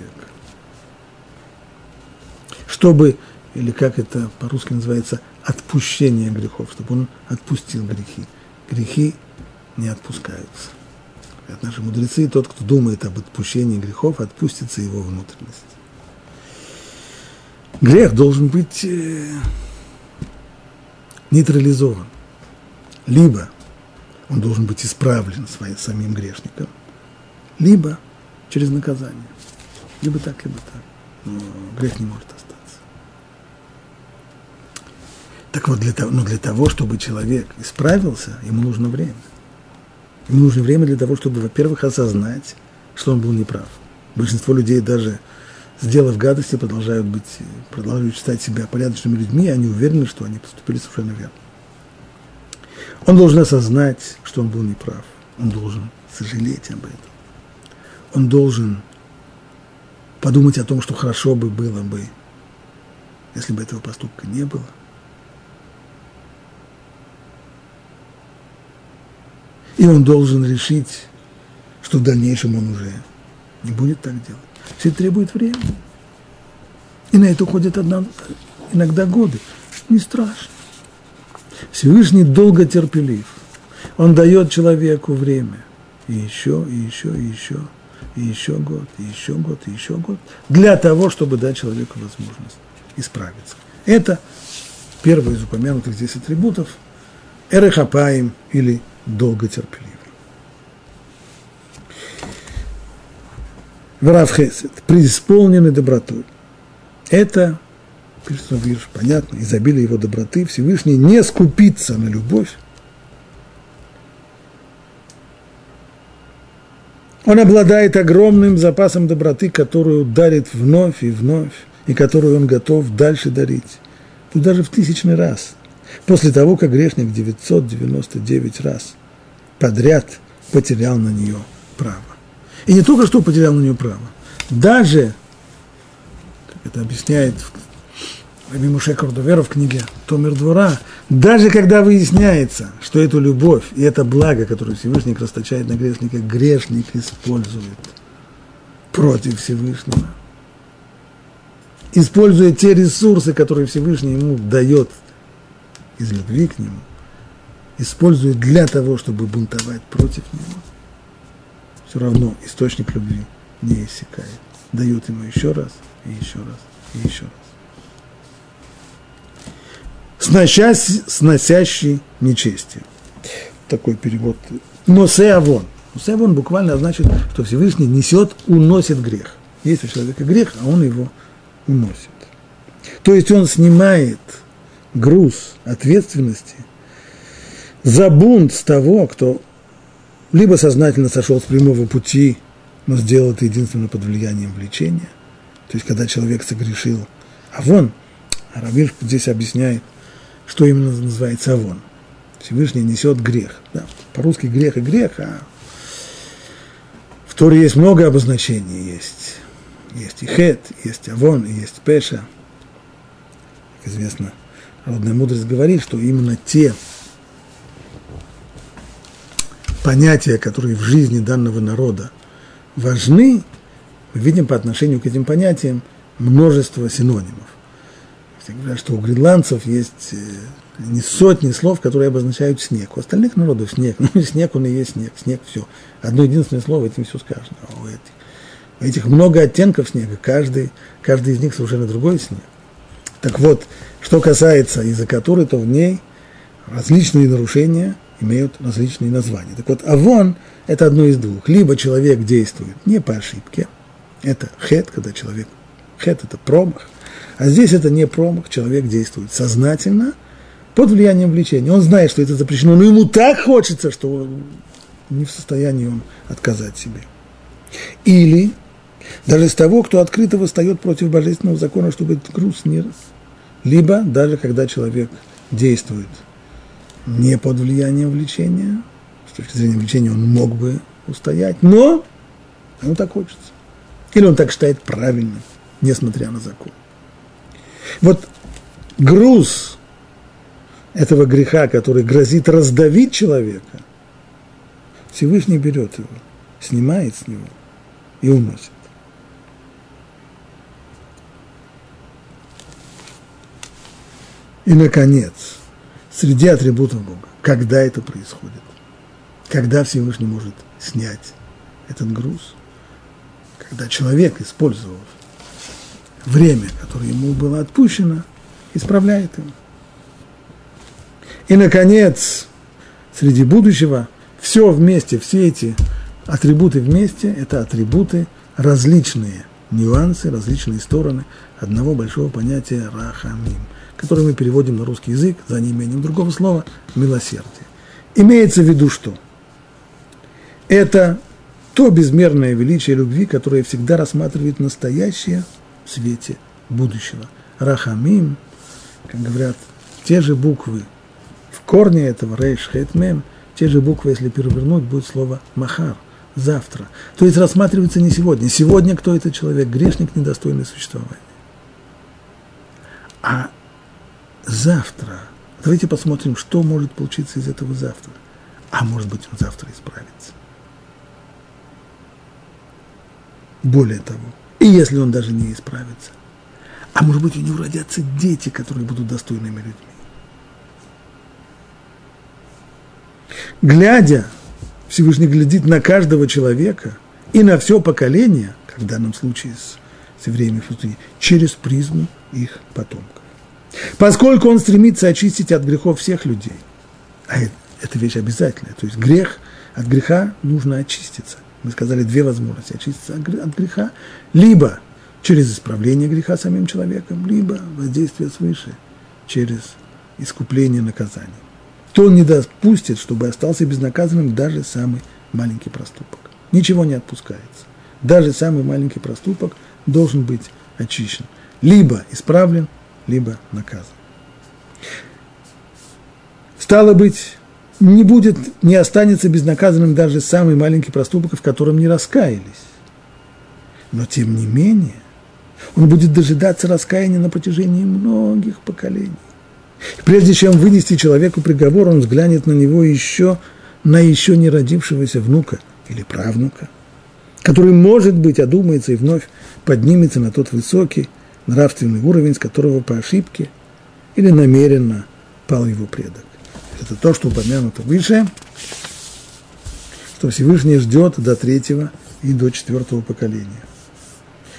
Чтобы, или как это по-русски называется, отпущение грехов, чтобы он отпустил грехи. Грехи не отпускаются. Это наши мудрецы, тот, кто думает об отпущении грехов, отпустится его внутренность. Грех должен быть э, нейтрализован. Либо он должен быть исправлен своим, самим грешником, либо через наказание. Либо так, либо так. Но грех не может Так вот, для того, но для того, чтобы человек исправился, ему нужно время. Ему нужно время для того, чтобы, во-первых, осознать, что он был неправ. Большинство людей даже сделав гадости, продолжают быть, продолжают считать себя порядочными людьми, и они уверены, что они поступили совершенно верно. Он должен осознать, что он был неправ. Он должен сожалеть об этом. Он должен подумать о том, что хорошо бы было бы, если бы этого поступка не было. И он должен решить, что в дальнейшем он уже не будет так делать. Все требует времени. И на это уходят иногда годы. Не страшно. Всевышний долго терпелив. Он дает человеку время. И еще, и еще, и еще, и еще год, и еще год, и еще год. Для того, чтобы дать человеку возможность исправиться. Это первый из упомянутых здесь атрибутов. Эрехапаем или долготерпеливый. Варавхесет, преисполненный добротой. Это, пишет Вирш, понятно, изобилие его доброты, Всевышний не скупится на любовь. Он обладает огромным запасом доброты, которую дарит вновь и вновь, и которую он готов дальше дарить. Тут даже в тысячный раз. После того, как грешник 999 раз подряд потерял на нее право. И не только что потерял на нее право, даже, как это объясняет Раби Муше в книге «Томер двора», даже когда выясняется, что эту любовь и это благо, которое Всевышний расточает на грешника, грешник использует против Всевышнего, используя те ресурсы, которые Всевышний ему дает из любви к нему, использует для того, чтобы бунтовать против него – все равно источник любви не иссякает. Дают ему еще раз, и еще раз, и еще раз. Сносящий, сносящий нечестие. Такой перевод. Носе авон. Носе авон буквально значит, что Всевышний несет, уносит грех. Есть у человека грех, а он его уносит. То есть он снимает груз ответственности за бунт с того, кто либо сознательно сошел с прямого пути, но сделал это единственно под влиянием влечения. То есть, когда человек согрешил. А вон, Равир здесь объясняет, что именно называется авон. Всевышний несет грех. Да, по-русски грех и грех, а в Торе есть много обозначений. Есть, есть и хет, есть авон, есть пеша. Как известно, народная мудрость говорит, что именно те понятия, которые в жизни данного народа важны, мы видим по отношению к этим понятиям множество синонимов. Я говорю, что у гренландцев есть э, не сотни слов, которые обозначают снег. У остальных народов снег. *laughs* Ну, снег, он и есть снег. Снег – все. Одно единственное слово, этим все сказано. А у этих, у этих много оттенков снега. Каждый, каждый из них совершенно другой снег. Так вот, что касается языка Туры, то в ней различные нарушения имеют различные названия. Так вот, авон – это одно из двух. Либо человек действует не по ошибке, это хет, когда человек, хет – это промах, а здесь это не промах, человек действует сознательно, под влиянием влечения. Он знает, что это запрещено, но ему так хочется, что не в состоянии он отказать себе. Или даже с того, кто открыто восстает против божественного закона, чтобы этот груз не. Либо даже когда человек действует – не под влиянием влечения, с точки зрения влечения он мог бы устоять, но ему так хочется. Или он так считает правильным, несмотря на закон. Вот груз этого греха, который грозит раздавить человека, Всевышний берет его, снимает с него и уносит. И, наконец, среди атрибутов Бога, когда это происходит, когда Всевышний может снять этот груз, когда человек, использовав время, которое ему было отпущено, исправляет его. И, наконец, среди будущего все вместе, все эти атрибуты вместе – это атрибуты различные, нюансы, различные стороны одного большого понятия рахамим, которое мы переводим на русский язык за неимением другого слова «милосердие». Имеется в виду что? Это то безмерное величие любви, которое всегда рассматривает настоящее в свете будущего. Рахамим, как говорят, те же буквы в корне этого рейш хет мем, те же буквы, если перевернуть, будет слово махар, завтра. То есть рассматривается не сегодня. Сегодня кто этот человек? Грешник, недостойный существования. А завтра, давайте посмотрим, что может получиться из этого завтра. А может быть, он завтра исправится. Более того, и если он даже не исправится, а может быть, у него родятся дети, которые будут достойными людьми. Глядя, Всевышний глядит на каждого человека и на все поколение, как в данном случае с, с евреями через призму их потомков. Поскольку он стремится очистить от грехов всех людей, а это, это вещь обязательная, то есть грех, от греха нужно очиститься. Мы сказали две возможности очиститься от греха, либо через исправление греха самим человеком, либо воздействие свыше через искупление наказания. То он не допустит, чтобы остался безнаказанным даже самый маленький проступок. Ничего не отпускается. Даже самый маленький проступок должен быть очищен. Либо исправлен, либо наказан. Стало быть, не будет, не останется безнаказанным даже самый маленький проступок, в котором не раскаялись. Но тем не менее, он будет дожидаться раскаяния на протяжении многих поколений. Прежде чем вынести человеку приговор, он взглянет на него еще, на еще не родившегося внука или правнука, который, может быть, одумается и вновь поднимется на тот высокий нравственный уровень, с которого по ошибке или намеренно пал его предок. Это то, что упомянуто выше, что Всевышний ждет до третьего и до четвертого поколения.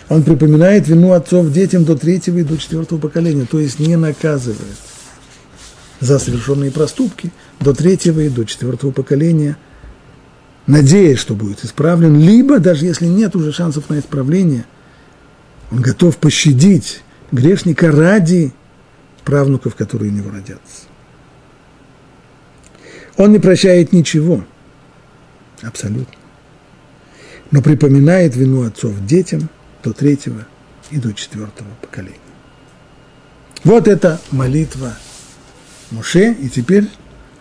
Он припоминает вину отцов детям до третьего и до четвертого поколения, то есть не наказывает за совершенные проступки до третьего и до четвертого поколения, надеясь, что будет исправлен, либо, даже если нет уже шансов на исправление, он готов пощадить грешника ради правнуков, которые у него родятся. Он не прощает ничего, абсолютно, но припоминает вину отцов детям до третьего и до четвертого поколения. Вот это молитва Муше, и теперь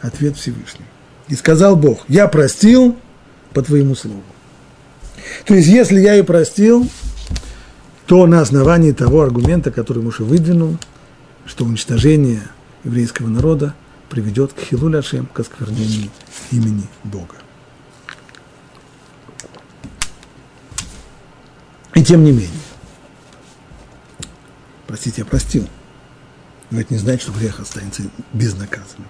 ответ Всевышний. И сказал Бог, я простил по твоему слову. То есть, если я и простил, то на основании того аргумента, который Муше выдвинул, что уничтожение еврейского народа приведет к хилуль Ашем, к осквернению имени Бога. И тем не менее, простите, я простил, но это не значит, что грех останется безнаказанным.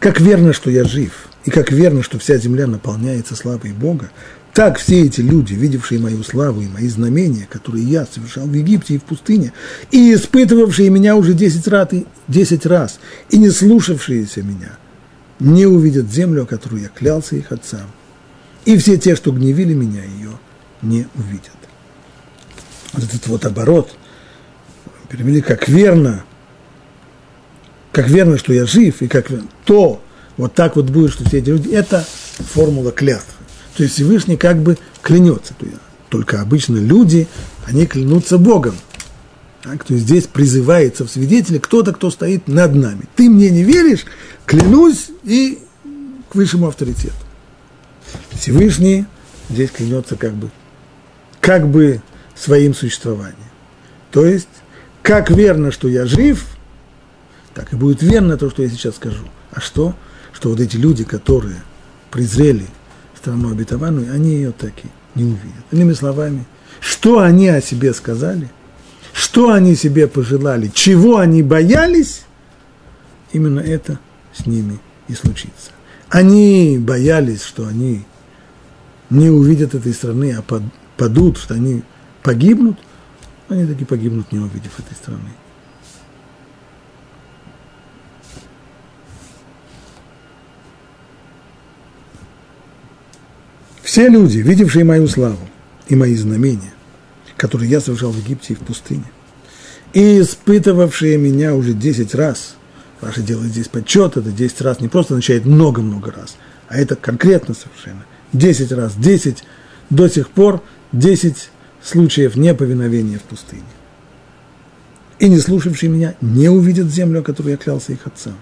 Как верно, что я жив, и как верно, что вся земля наполняется славой Бога, так все эти люди, видевшие мою славу и мои знамения, которые я совершал в Египте и в пустыне, и испытывавшие меня уже десять раз, и, 10 раз, и не слушавшиеся меня, не увидят землю, которую я клялся их отцам. И все те, что гневили меня, ее не увидят. Вот этот вот оборот, перевели как верно, как верно, что я жив, и как то, вот так вот будет, что все эти люди, это формула клятвы. То есть Всевышний как бы клянется. Только обычно люди, они клянутся Богом. Так, то есть здесь призывается в свидетели кто-то, кто стоит над нами. Ты мне не веришь, клянусь и к высшему авторитету. Всевышний здесь клянется как бы, как бы своим существованием. То есть, как верно, что я жив, так и будет верно то, что я сейчас скажу. А что? Что вот эти люди, которые презрели страну обетованную, они ее таки не увидят. Иными словами, что они о себе сказали, что они себе пожелали, чего они боялись, именно это с ними и случится. Они боялись, что они не увидят этой страны, а падут, что они погибнут, они таки погибнут, не увидев этой страны. Все люди, видевшие мою славу и мои знамения, которые я совершал в Египте и в пустыне, и испытывавшие меня уже 10 раз, Раша делает здесь подсчет, это 10 раз не просто означает много-много раз, а это конкретно совершенно. 10 раз, 10 до сих пор, 10 случаев неповиновения в пустыне. И не слушавшие меня не увидят землю, о которой я клялся их отцам.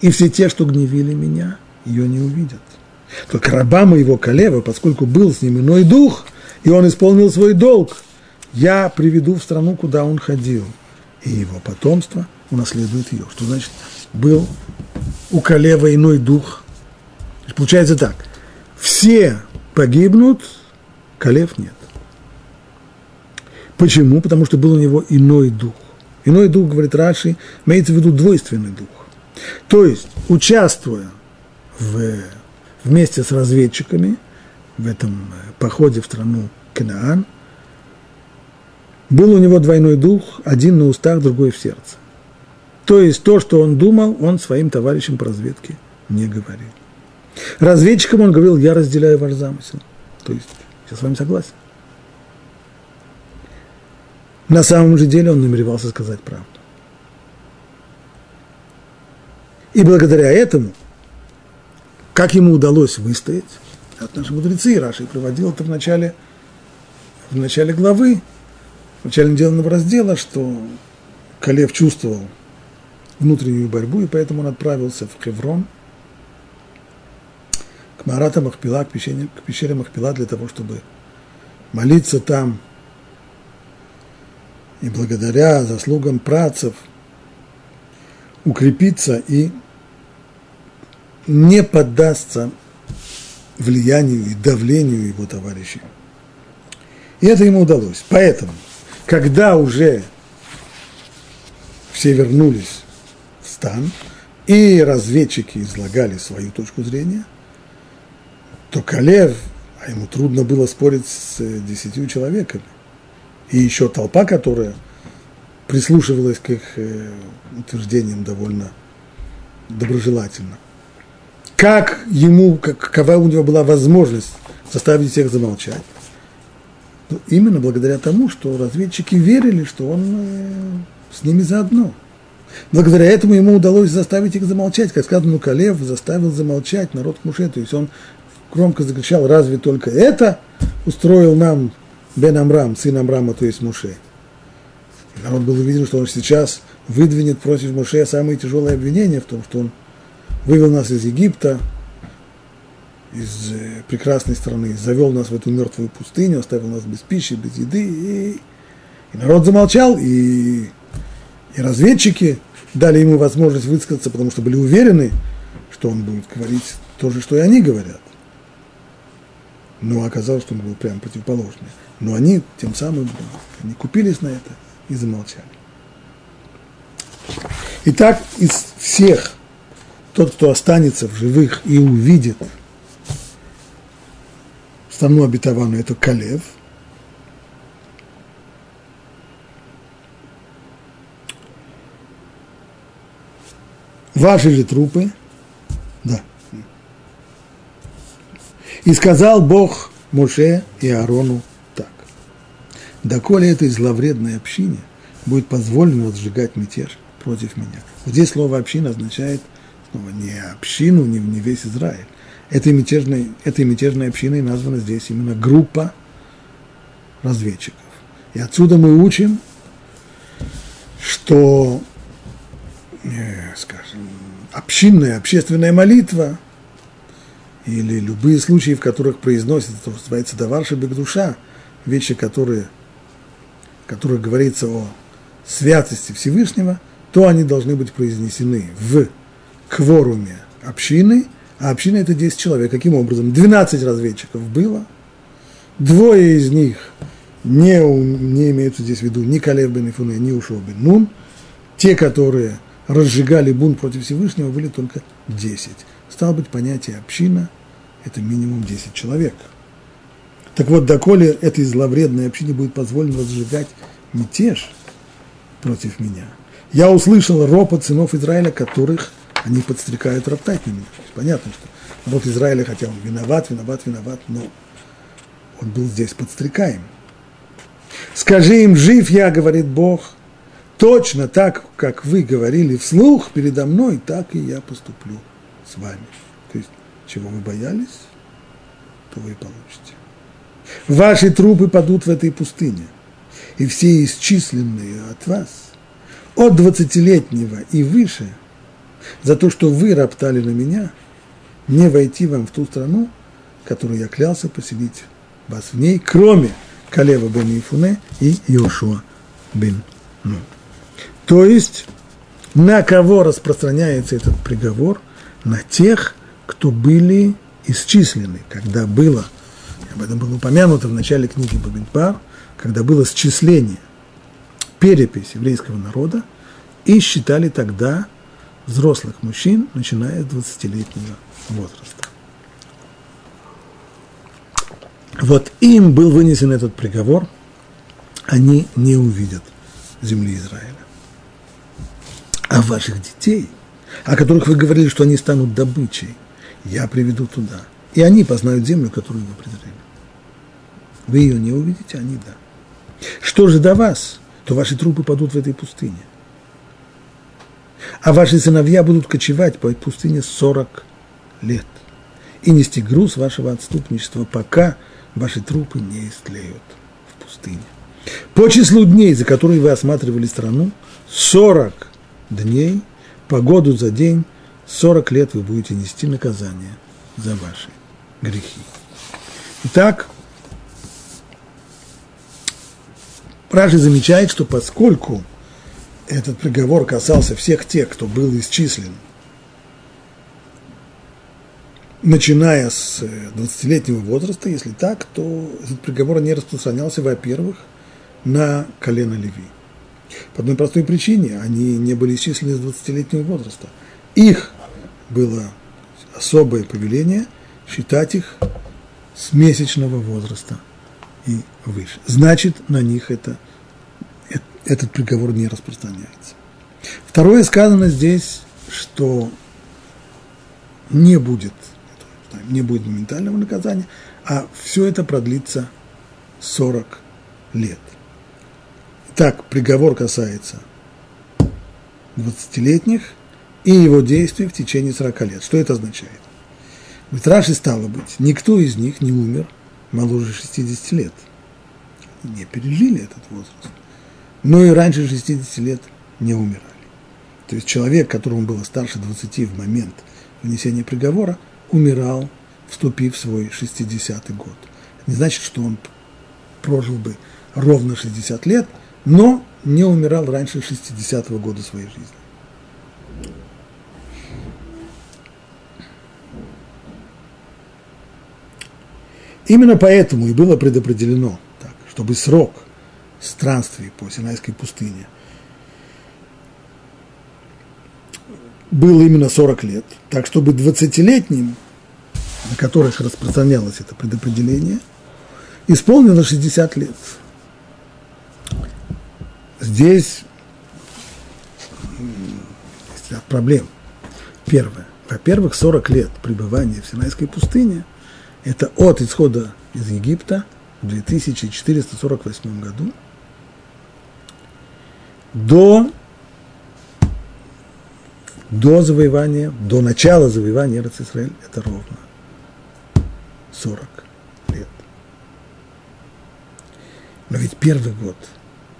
И все те, что гневили меня, ее не увидят. Только раба моего Калева, поскольку был с ним иной дух, и он исполнил свой долг, я приведу в страну, куда он ходил, и его потомство унаследует ее. Что значит, был у Калева иной дух? Получается так, все погибнут, Калев нет. Почему? Потому что был у него иной дух. Иной дух, говорит Раши, имеется в виду двойственный дух. То есть, участвуя в вместе с разведчиками в этом э, походе в страну Канаан. Был у него двойной дух, один на устах, другой в сердце. То есть то, что он думал, он своим товарищам по разведке не говорил. Разведчикам он говорил, я разделяю ваш замысел. То есть, я с вами согласен. На самом же деле он намеревался сказать правду. И благодаря этому как ему удалось выстоять? от наши мудрецы, Раши приводил это в начале, в начале главы, в начале недельного раздела, что Калев чувствовал внутреннюю борьбу, и поэтому он отправился в Хеврон, к Марата Махпила, к пещере, к пещере Махпила, для того, чтобы молиться там, и благодаря заслугам працев укрепиться и не поддастся влиянию и давлению его товарищей. И это ему удалось. Поэтому, когда уже все вернулись в стан, и разведчики излагали свою точку зрения, то Калев, а ему трудно было спорить с десятью человеками, и еще толпа, которая прислушивалась к их э, утверждениям довольно доброжелательно – как ему, какова у него была возможность заставить всех замолчать. Ну, именно благодаря тому, что разведчики верили, что он э, с ними заодно. Благодаря этому ему удалось заставить их замолчать. Как сказано, ну, Калев заставил замолчать народ Муше. То есть он громко закричал, разве только это устроил нам Бен Амрам, сын Амрама, то есть Муше. И народ был уверен, что он сейчас выдвинет против Муше самые тяжелые обвинения в том, что он вывел нас из Египта, из э, прекрасной страны, завел нас в эту мертвую пустыню, оставил нас без пищи, без еды, и, и народ замолчал, и, и разведчики дали ему возможность высказаться, потому что были уверены, что он будет говорить то же, что и они говорят. Но оказалось, что он был прямо противоположный. Но они тем самым они купились на это и замолчали. Итак, из всех тот, кто останется в живых и увидит страну обетованную, это Калев. Ваши же трупы, да. И сказал Бог Моше и Аарону так. Доколе этой зловредной общине будет позволено сжигать мятеж против меня. Вот здесь слово община означает – снова не общину, не, не весь Израиль. Этой мятежной, этой мятежной общиной названа здесь именно группа разведчиков. И отсюда мы учим, что, э, скажем, общинная, общественная молитва или любые случаи, в которых произносится, то, что называется даварша душа, вещи, которые, в которых говорится о святости Всевышнего, то они должны быть произнесены в кворуме общины, а община это 10 человек. Каким образом? 12 разведчиков было, Двое из них не, не имеются здесь в виду ни Калев бен Ифуне, ни Ушо бен Нун. Те, которые разжигали бунт против Всевышнего, были только 10. Стало быть, понятие община – это минимум 10 человек. Так вот, доколе этой зловредной общине будет позволено разжигать мятеж против меня, я услышал ропот сынов Израиля, которых они подстрекают роптать на. Понятно, что народ Израиля хотя он виноват, виноват, виноват, но он был здесь подстрекаем. Скажи им, жив я, говорит Бог, точно так, как вы говорили вслух передо мной, так и я поступлю с вами. То есть, чего вы боялись, то вы и получите. Ваши трупы падут в этой пустыне, и все исчисленные от вас, от двадцатилетнего и выше, за то, что вы роптали на меня, не войти вам в ту страну, которую я клялся поселить вас в ней, кроме Калева бен Ифуне и Иошуа бен Нун. То есть, на кого распространяется этот приговор? На тех, кто были исчислены, когда было, об этом было упомянуто в начале книги Бабинпар, когда было счисление, перепись еврейского народа, и считали тогда взрослых мужчин, начиная с 20-летнего возраста. Вот им был вынесен этот приговор, они не увидят земли Израиля. А ваших детей, о которых вы говорили, что они станут добычей, я приведу туда. И они познают землю, которую вы презрели. Вы ее не увидите, они да. Что же до вас, то ваши трупы падут в этой пустыне. А ваши сыновья будут кочевать по пустыне 40 лет и нести груз вашего отступничества, пока ваши трупы не истлеют в пустыне. По числу дней, за которые вы осматривали страну, 40 дней, по году за день, 40 лет вы будете нести наказание за ваши грехи. Итак, Раши замечает, что поскольку этот приговор касался всех тех, кто был исчислен – начиная с 20-летнего э, возраста, если так, то этот приговор не распространялся, во-первых, на колено Леви. По одной простой причине, они не были исчислены с 20-летнего возраста. Их было особое повеление считать их с месячного возраста и выше. Значит, на них это, этот приговор не распространяется. Второе сказано здесь, что не будет не будет моментального наказания, а все это продлится 40 лет. Так, приговор касается 20-летних и его действий в течение 40 лет. Что это означает? В Раши стало быть, никто из них не умер моложе 60 лет. Не пережили этот возраст. Но и раньше 60 лет не умирали. То есть человек, которому было старше 20 в момент вынесения приговора, умирал, вступив в свой 60-й год. Не значит, что он прожил бы ровно 60 лет, но не умирал раньше 60-го года своей жизни. Именно поэтому и было предопределено, так, чтобы срок странствий по Синайской пустыне – был именно 40 лет, так чтобы 20-летним, на которых распространялось это предопределение, исполнилось 60 лет. Здесь есть ряд проблем. Первое. Во-первых, 40 лет пребывания в Синайской пустыне – это от исхода из Египта в 2448 году до до завоевания, до начала завоевания Израиль это ровно 40 лет. Но ведь первый год,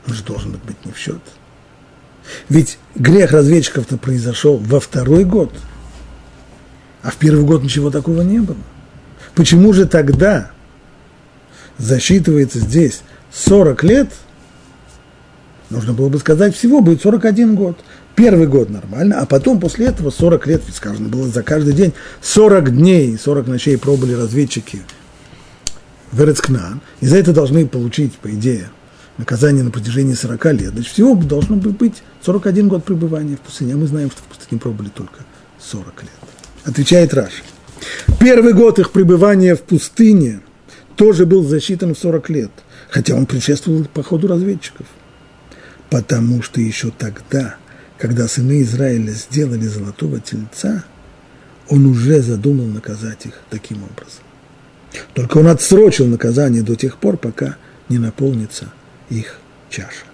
он же должен быть не в счет. Ведь грех разведчиков-то произошел во второй год, а в первый год ничего такого не было. Почему же тогда засчитывается здесь 40 лет? Нужно было бы сказать, всего будет 41 год. Первый год нормально, а потом после этого 40 лет, ведь сказано было за каждый день, 40 дней, 40 ночей пробыли разведчики в Эрецкнан, и за это должны получить, по идее, наказание на протяжении 40 лет, значит, всего должно быть 41 год пребывания в пустыне, а мы знаем, что в пустыне пробыли только 40 лет. Отвечает Раши. Первый год их пребывания в пустыне тоже был засчитан в 40 лет, хотя он предшествовал походу разведчиков. Потому что еще тогда, когда сыны Израиля сделали золотого тельца, он уже задумал наказать их таким образом. Только он отсрочил наказание до тех пор, пока не наполнится их чаша.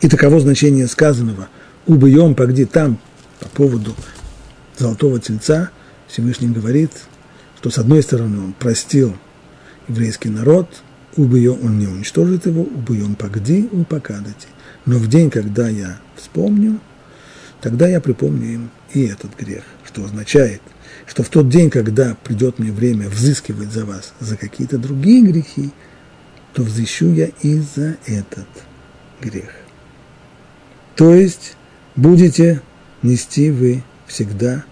И таково значение сказанного «убьем, погди там» по поводу золотого тельца, Всевышний говорит, что с одной стороны он простил еврейский народ, убьем, он не уничтожит его, убьем погди, упокадати. Но в день, когда я вспомню, тогда я припомню им и этот грех, что означает, что в тот день, когда придет мне время взыскивать за вас за какие-то другие грехи, то взыщу я и за этот грех. То есть будете нести вы всегда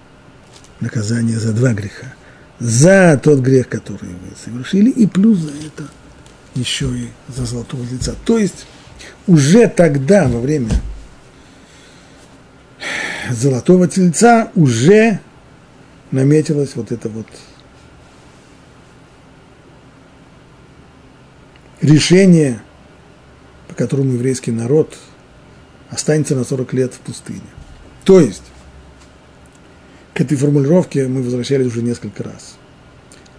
наказание за два греха. За тот грех, который вы совершили, и плюс за это еще и за золотого лица. То есть уже тогда, во время золотого тельца, уже наметилось вот это вот решение, по которому еврейский народ останется на 40 лет в пустыне. То есть, к этой формулировке мы возвращались уже несколько раз.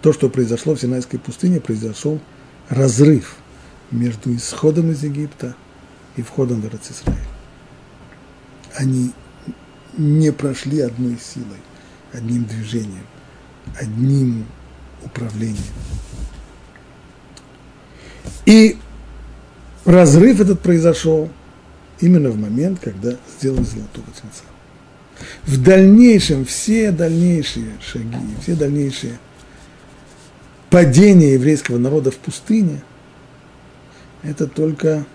То, что произошло в Синайской пустыне, произошел разрыв между исходом из Египта и входом в Израиль. Они не прошли одной силой, одним движением, одним управлением. И разрыв этот произошел именно в момент, когда сделали золотого тельца. В дальнейшем все дальнейшие шаги, все дальнейшие падения еврейского народа в пустыне, это только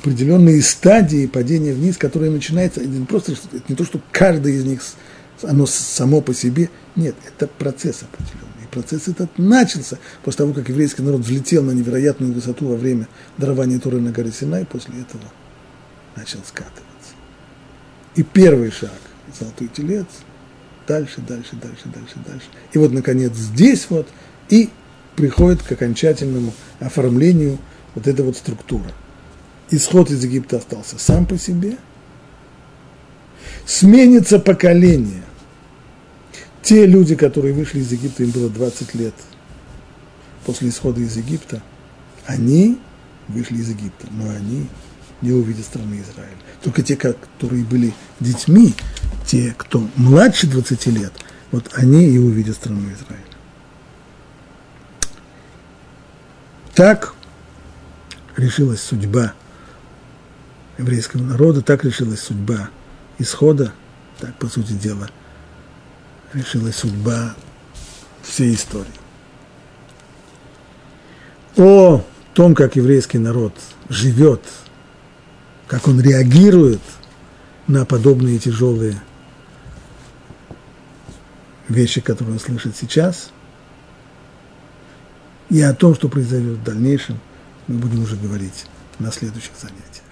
определенные стадии падения вниз, которые начинаются, это не просто это не то, что каждый из них, оно само по себе, нет, это процесс определенный процесс этот начался после того, как еврейский народ взлетел на невероятную высоту во время дарования Торы на горе Синай, после этого начал скатываться. И первый шаг – золотой телец, дальше, дальше, дальше, дальше, дальше. И вот, наконец, здесь вот и приходит к окончательному оформлению вот эта вот структура. Исход из Египта остался сам по себе, сменится поколение, те люди, которые вышли из Египта, им было 20 лет после исхода из Египта, они вышли из Египта, но они не увидят страны Израиля. Только те, которые были детьми, те, кто младше 20 лет, вот они и увидят страну Израиля. Так решилась судьба еврейского народа, так решилась судьба исхода, так, по сути дела, решилась судьба всей истории. О том, как еврейский народ живет, как он реагирует на подобные тяжелые вещи, которые он слышит сейчас, и о том, что произойдет в дальнейшем, мы будем уже говорить на следующих занятиях.